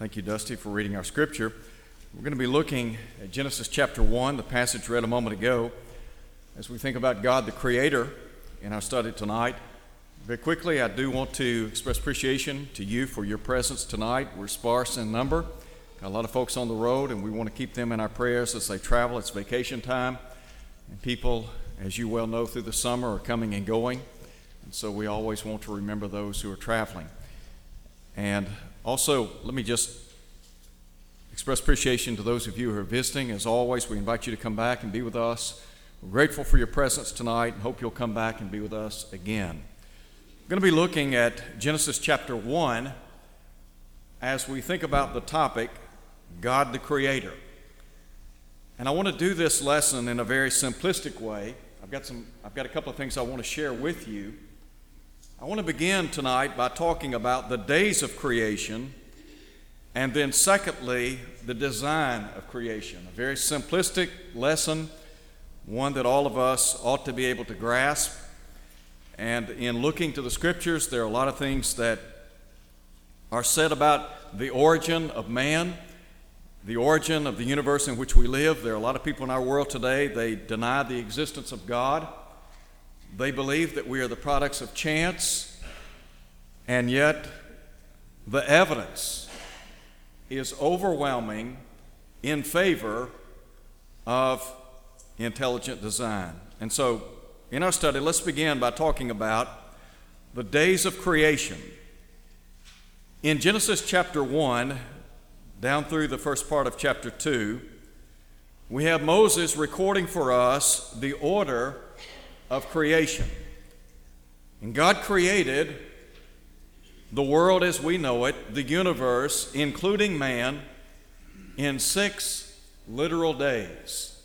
Thank you, Dusty, for reading our scripture. We're going to be looking at Genesis chapter 1, the passage read a moment ago, as we think about God the Creator in our study tonight. Very quickly, I do want to express appreciation to you for your presence tonight. We're sparse in number, got a lot of folks on the road, and we want to keep them in our prayers as they travel. It's vacation time, and people, as you well know, through the summer are coming and going. And so we always want to remember those who are traveling. And also, let me just express appreciation to those of you who are visiting. As always, we invite you to come back and be with us. We're grateful for your presence tonight and hope you'll come back and be with us again. We're going to be looking at Genesis chapter 1 as we think about the topic God the Creator. And I want to do this lesson in a very simplistic way. I've got, some, I've got a couple of things I want to share with you. I want to begin tonight by talking about the days of creation, and then, secondly, the design of creation. A very simplistic lesson, one that all of us ought to be able to grasp. And in looking to the scriptures, there are a lot of things that are said about the origin of man, the origin of the universe in which we live. There are a lot of people in our world today, they deny the existence of God. They believe that we are the products of chance, and yet the evidence is overwhelming in favor of intelligent design. And so, in our study, let's begin by talking about the days of creation. In Genesis chapter 1, down through the first part of chapter 2, we have Moses recording for us the order of creation. And God created the world as we know it, the universe, including man, in six literal days.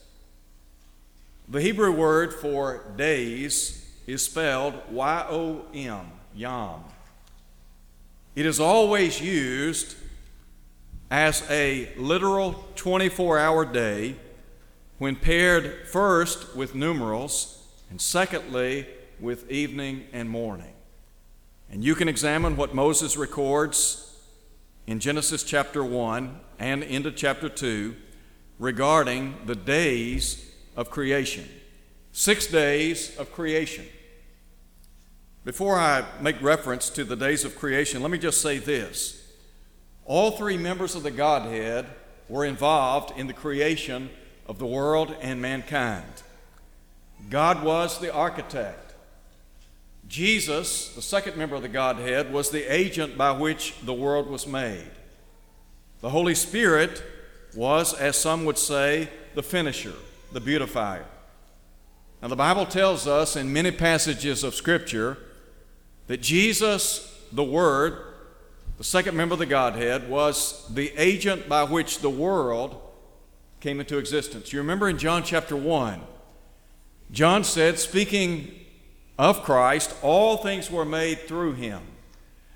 The Hebrew word for days is spelled Y O M, Yom. It is always used as a literal 24 hour day when paired first with numerals and secondly, with evening and morning. And you can examine what Moses records in Genesis chapter 1 and into chapter 2 regarding the days of creation. Six days of creation. Before I make reference to the days of creation, let me just say this. All three members of the Godhead were involved in the creation of the world and mankind. God was the architect. Jesus, the second member of the Godhead, was the agent by which the world was made. The Holy Spirit was, as some would say, the finisher, the beautifier. Now, the Bible tells us in many passages of Scripture that Jesus, the Word, the second member of the Godhead, was the agent by which the world came into existence. You remember in John chapter 1, John said, speaking of Christ, all things were made through him,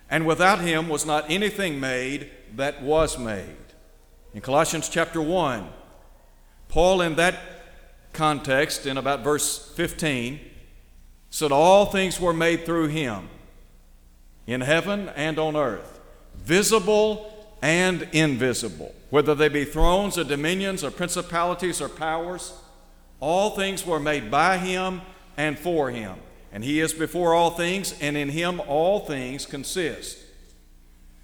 and without him was not anything made that was made. In Colossians chapter 1, Paul, in that context, in about verse 15, said, All things were made through him, in heaven and on earth, visible and invisible, whether they be thrones or dominions or principalities or powers. All things were made by him and for him. And he is before all things, and in him all things consist.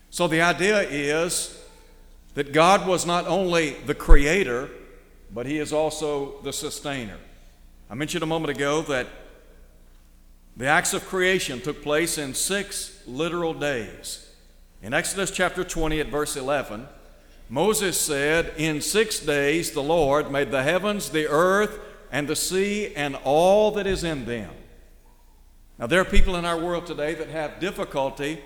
So the idea is that God was not only the creator, but he is also the sustainer. I mentioned a moment ago that the acts of creation took place in six literal days. In Exodus chapter 20 at verse 11, Moses said, In six days the Lord made the heavens, the earth, and the sea, and all that is in them. Now, there are people in our world today that have difficulty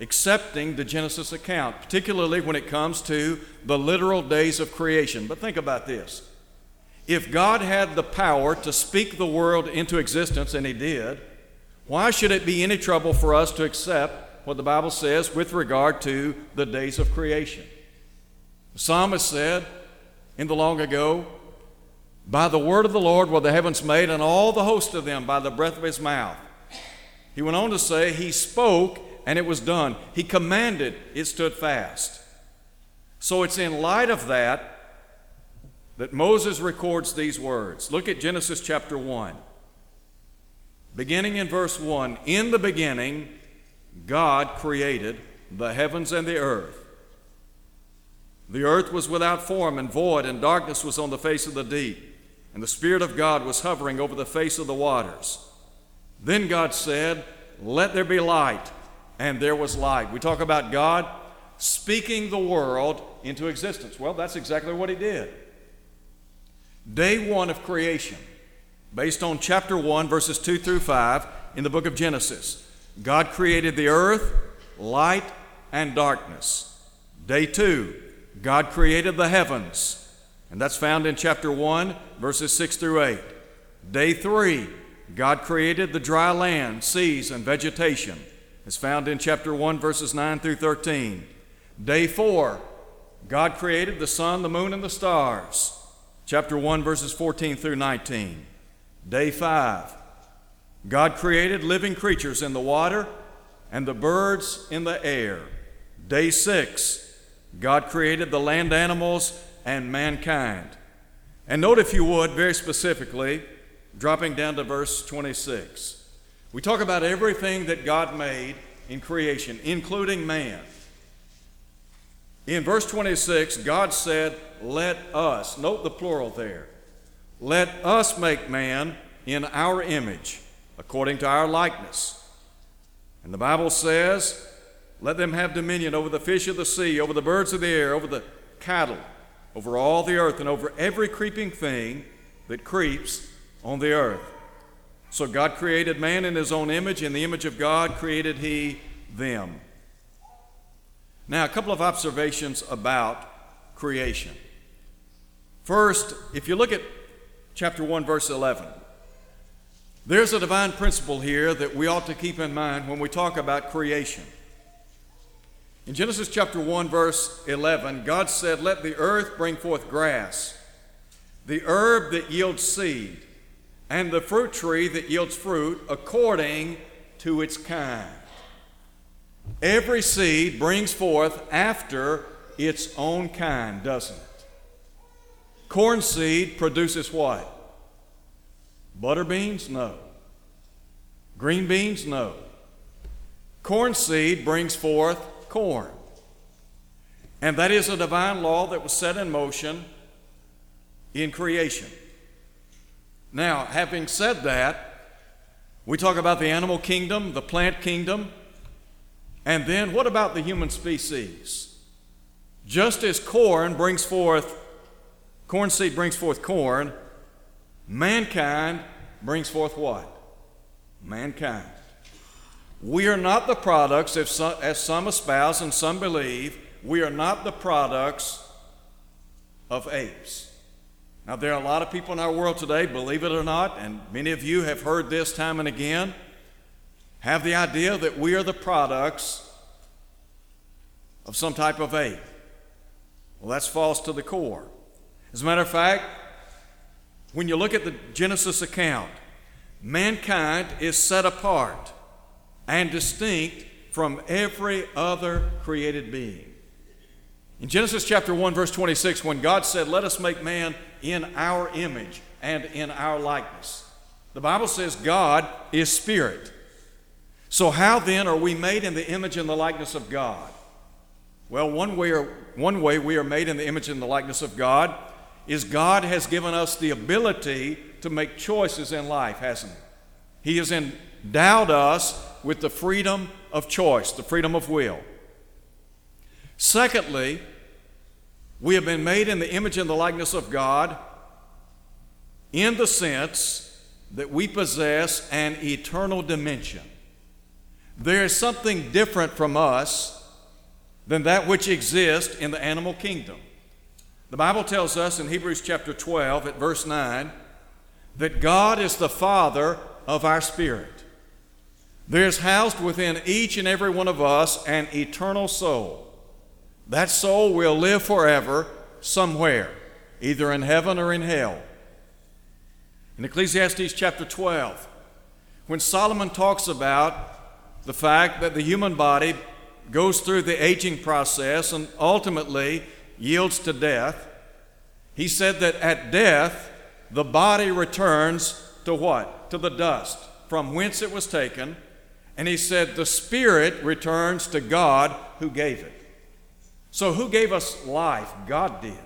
accepting the Genesis account, particularly when it comes to the literal days of creation. But think about this if God had the power to speak the world into existence, and He did, why should it be any trouble for us to accept what the Bible says with regard to the days of creation? The psalmist said in the long ago, By the word of the Lord were the heavens made, and all the host of them by the breath of his mouth. He went on to say, He spoke, and it was done. He commanded, it stood fast. So it's in light of that that Moses records these words. Look at Genesis chapter 1. Beginning in verse 1 In the beginning, God created the heavens and the earth. The earth was without form and void, and darkness was on the face of the deep, and the Spirit of God was hovering over the face of the waters. Then God said, Let there be light, and there was light. We talk about God speaking the world into existence. Well, that's exactly what He did. Day one of creation, based on chapter 1, verses 2 through 5 in the book of Genesis. God created the earth, light, and darkness. Day 2, God created the heavens, and that's found in chapter 1, verses 6 through 8. Day 3, God created the dry land, seas, and vegetation. It's found in chapter 1, verses 9 through 13. Day 4, God created the sun, the moon, and the stars chapter 1, verses 14 through 19. Day 5. God created living creatures in the water and the birds in the air. Day 6. God created the land animals and mankind. And note, if you would, very specifically, dropping down to verse 26. We talk about everything that God made in creation, including man. In verse 26, God said, Let us, note the plural there, let us make man in our image, according to our likeness. And the Bible says, Let them have dominion over the fish of the sea, over the birds of the air, over the cattle, over all the earth, and over every creeping thing that creeps on the earth. So God created man in his own image. In the image of God created he them. Now, a couple of observations about creation. First, if you look at chapter 1, verse 11, there's a divine principle here that we ought to keep in mind when we talk about creation. In Genesis chapter 1, verse 11, God said, Let the earth bring forth grass, the herb that yields seed, and the fruit tree that yields fruit according to its kind. Every seed brings forth after its own kind, doesn't it? Corn seed produces what? Butter beans? No. Green beans? No. Corn seed brings forth corn. And that is a divine law that was set in motion in creation. Now, having said that, we talk about the animal kingdom, the plant kingdom, and then what about the human species? Just as corn brings forth, corn seed brings forth corn, mankind brings forth what? Mankind. We are not the products, if as some espouse and some believe, we are not the products of apes. Now, there are a lot of people in our world today, believe it or not, and many of you have heard this time and again have the idea that we are the products of some type of ape. Well, that's false to the core. As a matter of fact, when you look at the Genesis account, mankind is set apart and distinct from every other created being. In Genesis chapter 1, verse 26, when God said, Let us make man in our image and in our likeness, the Bible says God is spirit. So, how then are we made in the image and the likeness of God? Well, one way, or, one way we are made in the image and the likeness of God is God has given us the ability to make choices in life, hasn't He? He has endowed us with the freedom of choice, the freedom of will. Secondly, we have been made in the image and the likeness of God in the sense that we possess an eternal dimension. There is something different from us than that which exists in the animal kingdom. The Bible tells us in Hebrews chapter 12 at verse 9 that God is the Father of our spirit. There is housed within each and every one of us an eternal soul. That soul will live forever somewhere, either in heaven or in hell. In Ecclesiastes chapter 12, when Solomon talks about the fact that the human body goes through the aging process and ultimately yields to death. He said that at death, the body returns to what? To the dust, from whence it was taken. And he said the spirit returns to God who gave it. So, who gave us life? God did.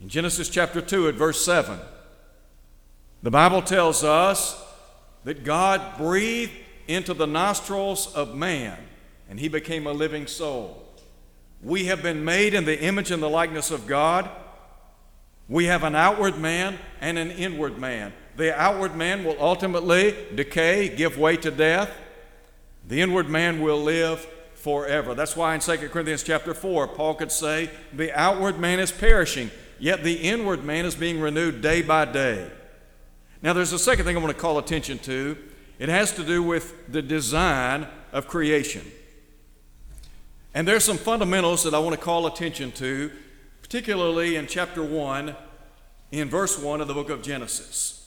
In Genesis chapter 2, at verse 7, the Bible tells us that God breathed into the nostrils of man, and he became a living soul. We have been made in the image and the likeness of God. We have an outward man and an inward man. The outward man will ultimately decay, give way to death. The inward man will live forever. That's why in 2 Corinthians chapter 4, Paul could say, The outward man is perishing, yet the inward man is being renewed day by day. Now, there's a second thing I want to call attention to. It has to do with the design of creation. And there's some fundamentals that I want to call attention to, particularly in chapter 1, in verse 1 of the book of Genesis.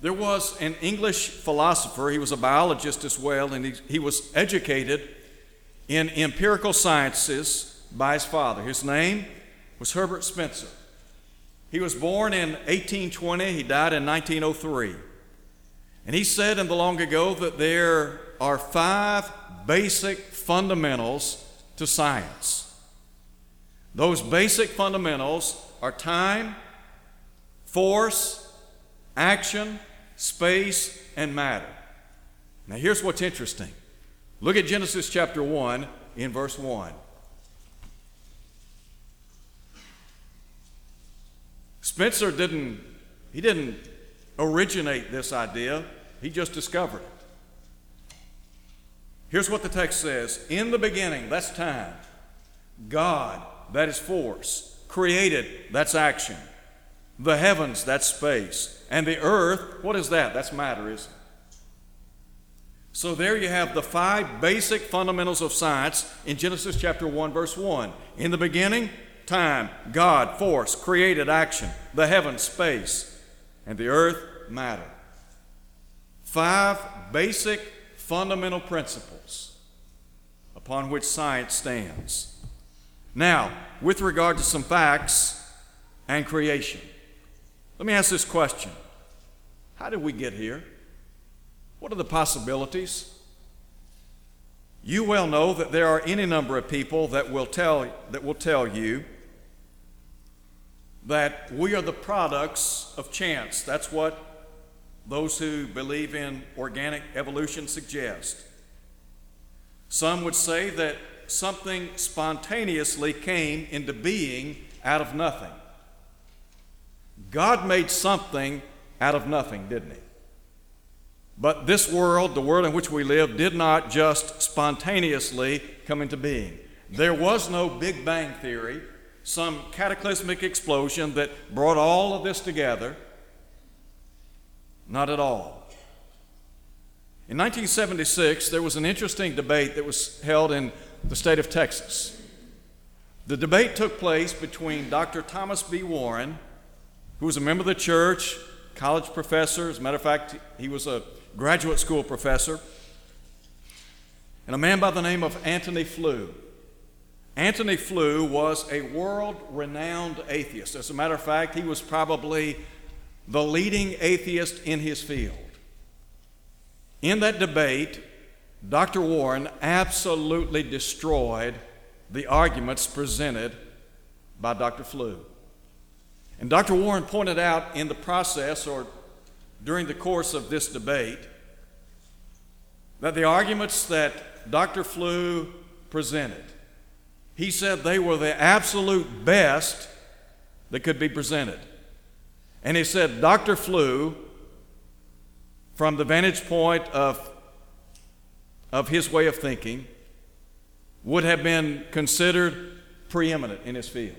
There was an English philosopher, he was a biologist as well, and he, he was educated in empirical sciences by his father. His name was Herbert Spencer. He was born in 1820, he died in 1903. And he said in the long ago that there are five basic fundamentals to science. Those basic fundamentals are time, force, action, space, and matter. Now, here's what's interesting. Look at Genesis chapter 1 in verse 1. Spencer didn't, he didn't originate this idea, he just discovered it. Here's what the text says In the beginning, that's time, God, that is force, created, that's action, the heavens, that's space, and the earth, what is that? That's matter, isn't it? So there you have the five basic fundamentals of science in Genesis chapter 1, verse 1. In the beginning, time, God, force, created action, the heavens, space, and the earth, matter. Five basic fundamental principles upon which science stands. Now, with regard to some facts and creation, let me ask this question How did we get here? What are the possibilities? You well know that there are any number of people that will tell, that will tell you that we are the products of chance. That's what those who believe in organic evolution suggest. Some would say that something spontaneously came into being out of nothing. God made something out of nothing, didn't He? But this world, the world in which we live, did not just spontaneously come into being. There was no Big Bang Theory some cataclysmic explosion that brought all of this together. Not at all. In 1976, there was an interesting debate that was held in the state of Texas. The debate took place between Dr. Thomas B. Warren, who was a member of the church, college professor, as a matter of fact, he was a graduate school professor, and a man by the name of Anthony Flew. Anthony Flew was a world renowned atheist. As a matter of fact, he was probably the leading atheist in his field. In that debate, Dr. Warren absolutely destroyed the arguments presented by Dr. Flew. And Dr. Warren pointed out in the process or during the course of this debate that the arguments that Dr. Flew presented he said they were the absolute best that could be presented. And he said Dr. Flew, from the vantage point of, of his way of thinking, would have been considered preeminent in his field.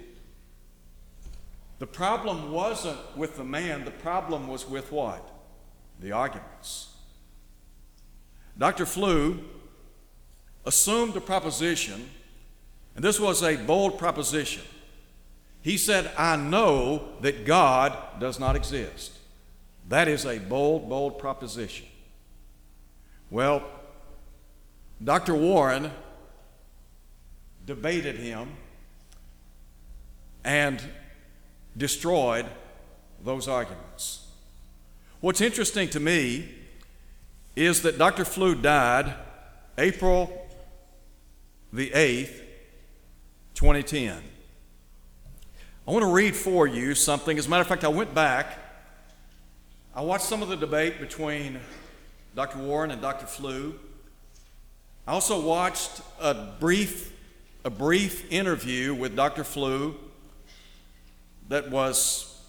The problem wasn't with the man, the problem was with what? The arguments. Dr. Flew assumed a proposition and this was a bold proposition. He said, I know that God does not exist. That is a bold, bold proposition. Well, Dr. Warren debated him and destroyed those arguments. What's interesting to me is that Dr. Flew died April the 8th, 2010. I want to read for you something. As a matter of fact, I went back. I watched some of the debate between Dr. Warren and Dr. Flew. I also watched a brief, a brief interview with Dr. Flew that was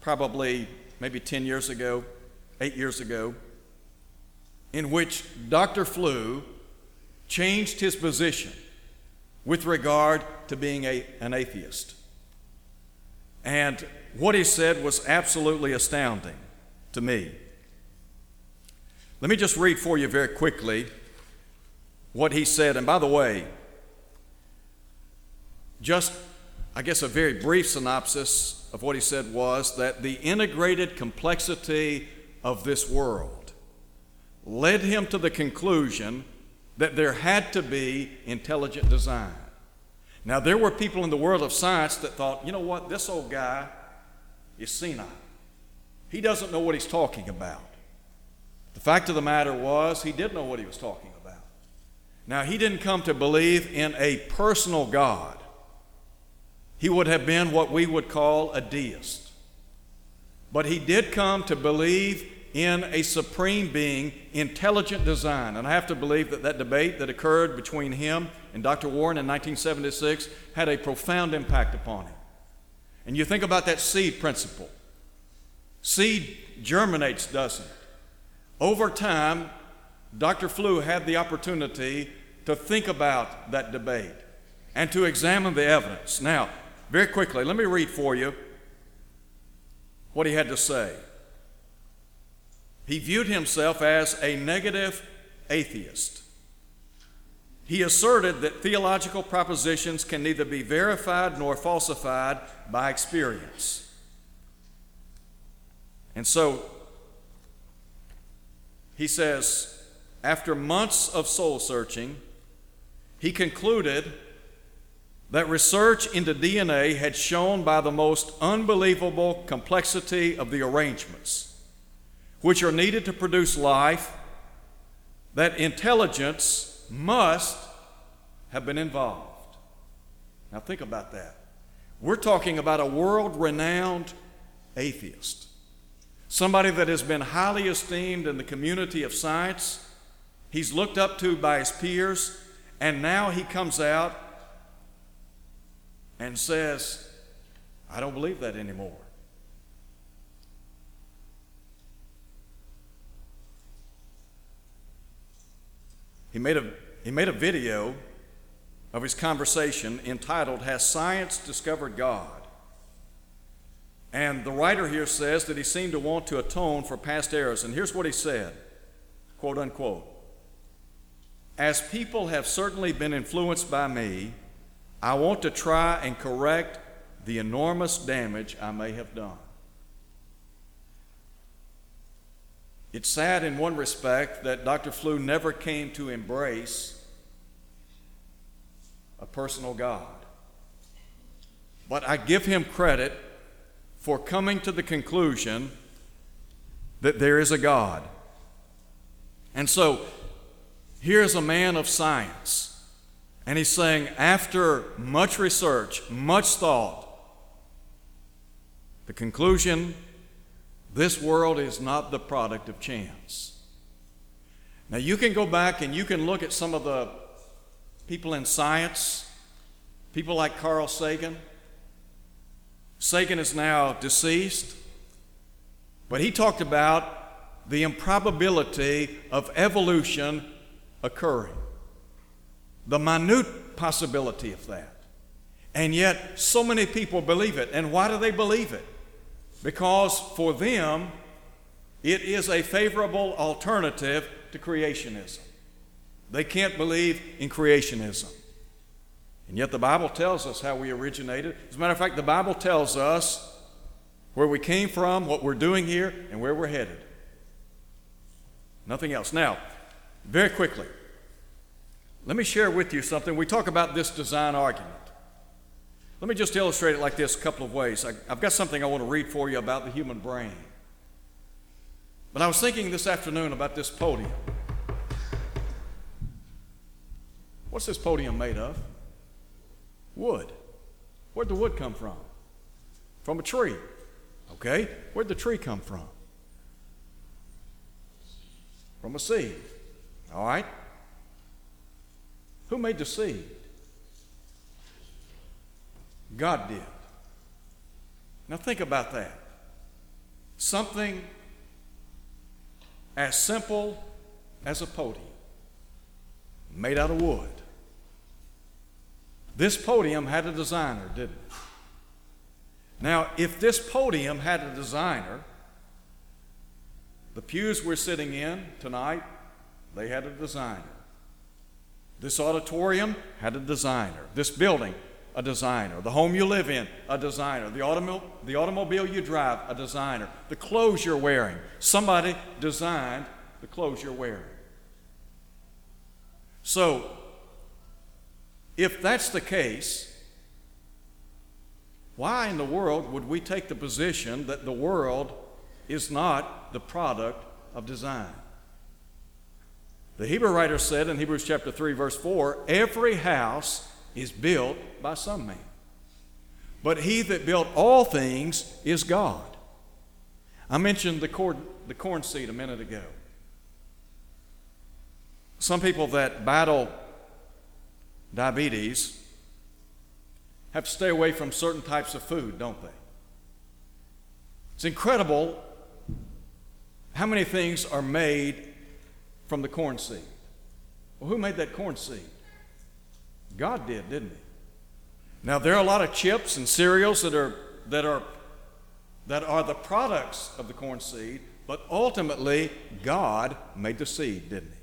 probably maybe 10 years ago, eight years ago, in which Dr. Flew changed his position with regard to being a, an atheist. And what he said was absolutely astounding to me. Let me just read for you very quickly what he said. And by the way, just, I guess, a very brief synopsis of what he said was that the integrated complexity of this world led him to the conclusion that there had to be intelligent design. Now, there were people in the world of science that thought, you know what, this old guy is senile. He doesn't know what he's talking about. The fact of the matter was, he did know what he was talking about. Now, he didn't come to believe in a personal God, he would have been what we would call a deist. But he did come to believe in a supreme being, intelligent design. And I have to believe that that debate that occurred between him and Dr. Warren in 1976 had a profound impact upon him. And you think about that seed principle. Seed germinates, doesn't it? Over time, Dr. Flew had the opportunity to think about that debate and to examine the evidence. Now, very quickly, let me read for you what he had to say. He viewed himself as a negative atheist. He asserted that theological propositions can neither be verified nor falsified by experience. And so he says, after months of soul searching, he concluded that research into DNA had shown by the most unbelievable complexity of the arrangements which are needed to produce life, that intelligence must have been involved. Now, think about that. We're talking about a world renowned atheist, somebody that has been highly esteemed in the community of science. He's looked up to by his peers, and now he comes out and says, I don't believe that anymore. He made a, he made a video of his conversation entitled, Has Science Discovered God? And the writer here says that he seemed to want to atone for past errors. And here's what he said quote unquote As people have certainly been influenced by me, I want to try and correct the enormous damage I may have done. It's sad in one respect that Dr. Flew never came to embrace a personal God. But I give him credit for coming to the conclusion that there is a God. And so here's a man of science, and he's saying, after much research, much thought, the conclusion this world is not the product of chance. Now, you can go back and you can look at some of the people in science, people like Carl Sagan. Sagan is now deceased, but he talked about the improbability of evolution occurring, the minute possibility of that. And yet, so many people believe it. And why do they believe it? because for them, it is a favorable alternative to creationism. They can't believe in creationism. And yet the Bible tells us how we originated. As a matter of fact, the Bible tells us where we came from, what we're doing here, and where we're headed. Nothing else. Now, very quickly, let me share with you something. We talk about this design argument. Let me just illustrate it like this a couple of ways. I, have got something I want to read for you about the human brain. But I was thinking this afternoon about this podium. What's this podium made of? Wood. Where'd the wood come from? From a tree. Okay? Where'd the tree come from? From a seed. All right? Who made the seed? God did. Now think about that. Something as simple as a podium made out of wood. This podium had a designer, didn't it? Now, if this podium had a designer, the pews we're sitting in tonight, they had a designer. This auditorium had a designer. This building, a designer. The home you live in, a designer. The, automo- the automobile you drive, a designer. The clothes you're wearing, somebody designed the clothes you're wearing. So, if that's the case, why in the world would we take the position that the world is not the product of design? The Hebrew writer said in Hebrews chapter 3 verse 4, every house is built by some man. But he that built all things is God. I mentioned the corn, the corn seed a minute ago. Some people that battle diabetes have to stay away from certain types of food, don't they? It's incredible how many things are made from the corn seed. Well, who made that corn seed? God did, didn't He? Now, there are a lot of chips and cereals that are, that are, that are the products of the corn seed, but ultimately, God made the seed, didn't He?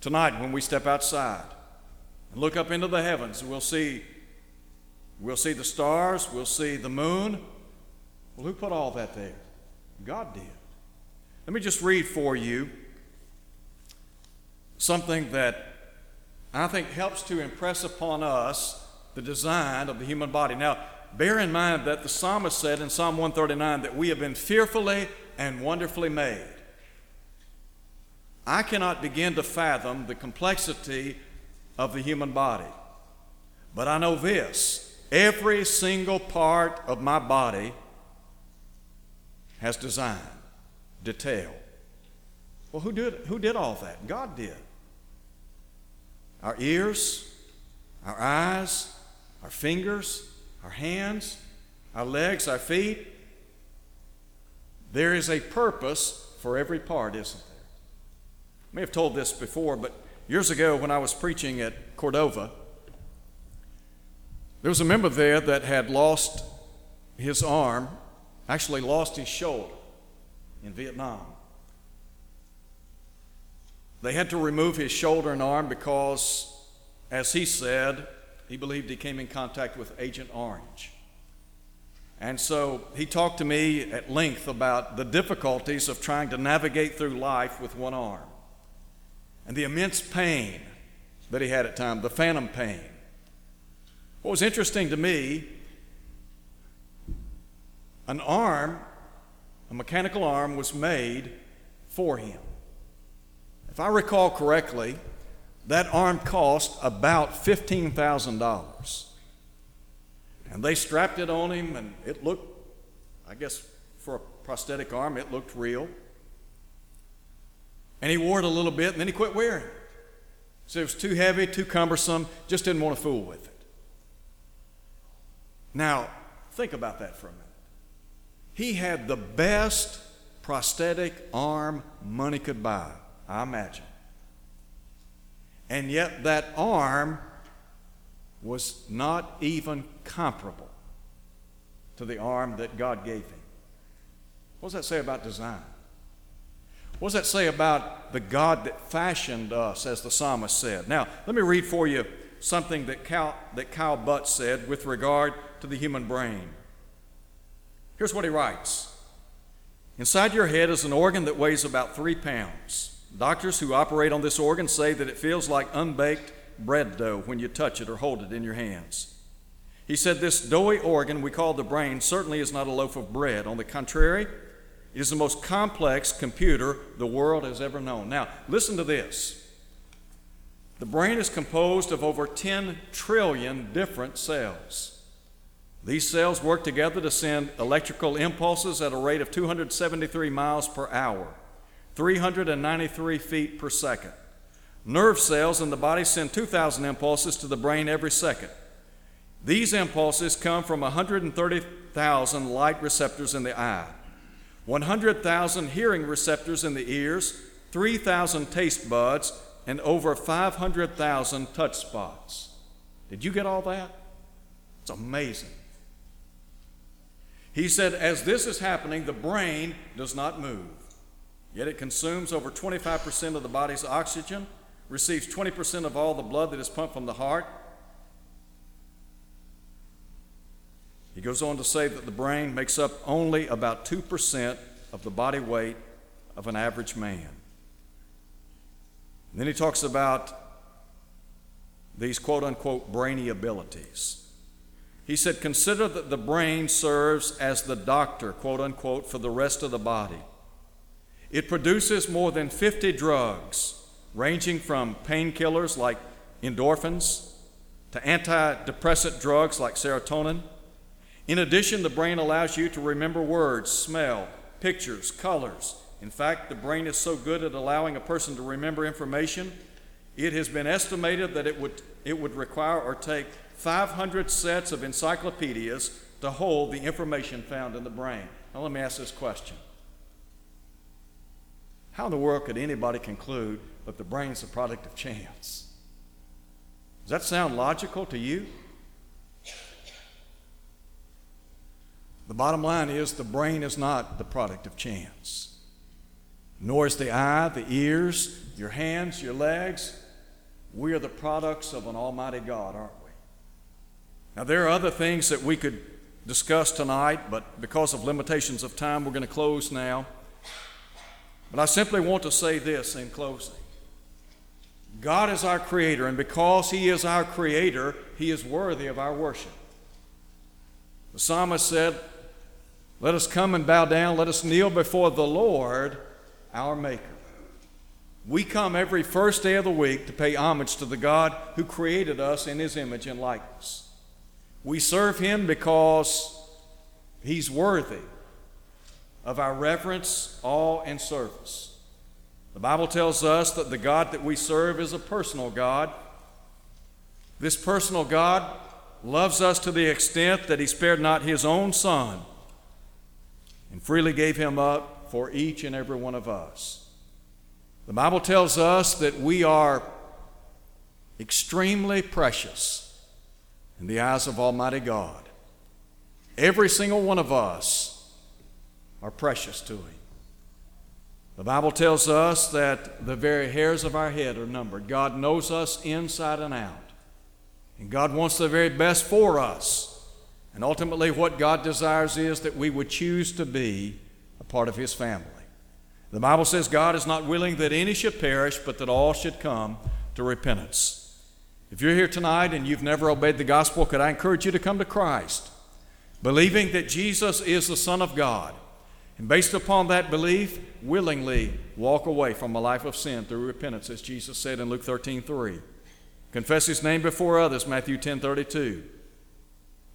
Tonight, when we step outside and look up into the heavens, we'll see, we'll see the stars, we'll see the moon. Well, who put all that there? God did. Let me just read for you something that I think helps to impress upon us the design of the human body. Now, bear in mind that the psalmist said in Psalm 139 that we have been fearfully and wonderfully made. I cannot begin to fathom the complexity of the human body, but I know this every single part of my body has design, detail. Well, who did, who did all that? God did our ears, our eyes, our fingers, our hands, our legs, our feet. There is a purpose for every part, isn't there? I may have told this before, but years ago when I was preaching at Cordova, there was a member there that had lost his arm, actually lost his shoulder in Vietnam. They had to remove his shoulder and arm because, as he said, he believed he came in contact with Agent Orange. And so he talked to me at length about the difficulties of trying to navigate through life with one arm and the immense pain that he had at times, the phantom pain. What was interesting to me, an arm, a mechanical arm, was made for him. If I recall correctly, that arm cost about $15,000. And they strapped it on him, and it looked, I guess, for a prosthetic arm, it looked real. And he wore it a little bit, and then he quit wearing it. So it was too heavy, too cumbersome, just didn't want to fool with it. Now, think about that for a minute. He had the best prosthetic arm money could buy. I imagine. And yet, that arm was not even comparable to the arm that God gave him. What does that say about design? What does that say about the God that fashioned us, as the psalmist said? Now, let me read for you something that Cal, that Kyle Butt said with regard to the human brain. Here's what he writes Inside your head is an organ that weighs about three pounds. Doctors who operate on this organ say that it feels like unbaked bread dough when you touch it or hold it in your hands. He said, This doughy organ we call the brain certainly is not a loaf of bread. On the contrary, it is the most complex computer the world has ever known. Now, listen to this. The brain is composed of over 10 trillion different cells. These cells work together to send electrical impulses at a rate of 273 miles per hour, 393 feet per second. Nerve cells in the body send 2,000 impulses to the brain every second. These impulses come from 130,000 light receptors in the eye, 100,000 hearing receptors in the ears, 3,000 taste buds, and over 500,000 touch spots. Did you get all that? It's amazing. He said, as this is happening, the brain does not move. Yet it consumes over 25% of the body's oxygen, receives 20% of all the blood that is pumped from the heart. He goes on to say that the brain makes up only about 2% of the body weight of an average man. And then he talks about these quote unquote brainy abilities. He said, Consider that the brain serves as the doctor, quote unquote, for the rest of the body. It produces more than 50 drugs, ranging from painkillers like endorphins to antidepressant drugs like serotonin. In addition, the brain allows you to remember words, smell, pictures, colors, in fact, the brain is so good at allowing a person to remember information, it has been estimated that it would, it would require or take 500 sets of encyclopedias to hold the information found in the brain. Now, let me ask this question How in the world could anybody conclude that the brain is a product of chance? Does that sound logical to you? The bottom line is the brain is not the product of chance nor is the eye, the ears, your hands, your legs. We are the products of an Almighty God, aren't we? Now, there are other things that we could discuss tonight, but because of limitations of time, we're going to close now. But I simply want to say this in closing God is our Creator, and because He is our Creator, He is worthy of our worship. The psalmist said, Let us come and bow down, let us kneel before the Lord our Maker. We come every first day of the week to pay homage to the God who created us in His image and likeness. We serve Him because He's worthy of our reverence, awe, and service. The Bible tells us that the God that we serve is a personal God. This personal God loves us to the extent that He spared not His own Son and freely gave Him up for each and every one of us. The Bible tells us that we are extremely precious in the eyes of Almighty God. Every single one of us are precious to Him. The Bible tells us that the very hairs of our head are numbered. God knows us inside and out. And God wants the very best for us. And ultimately, what God desires is that we would choose to be a part of his family. The Bible says God is not willing that any should perish, but that all should come to repentance. If you're here tonight and you've never obeyed the gospel, could I encourage you to come to Christ, believing that Jesus is the Son of God, and based upon that belief, willingly walk away from a life of sin through repentance, as Jesus said in Luke 13 3. Confess his name before others, Matthew 10 32.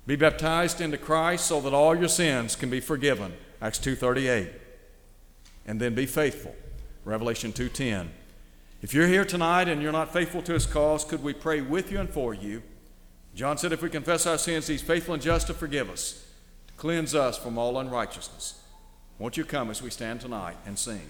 Be baptized into Christ so that all your sins can be forgiven Acts 2:38. And then be faithful. Revelation 2:10. If you're here tonight and you're not faithful to his cause, could we pray with you and for you? John said if we confess our sins, he's faithful and just to forgive us, to cleanse us from all unrighteousness. Won't you come as we stand tonight and sing?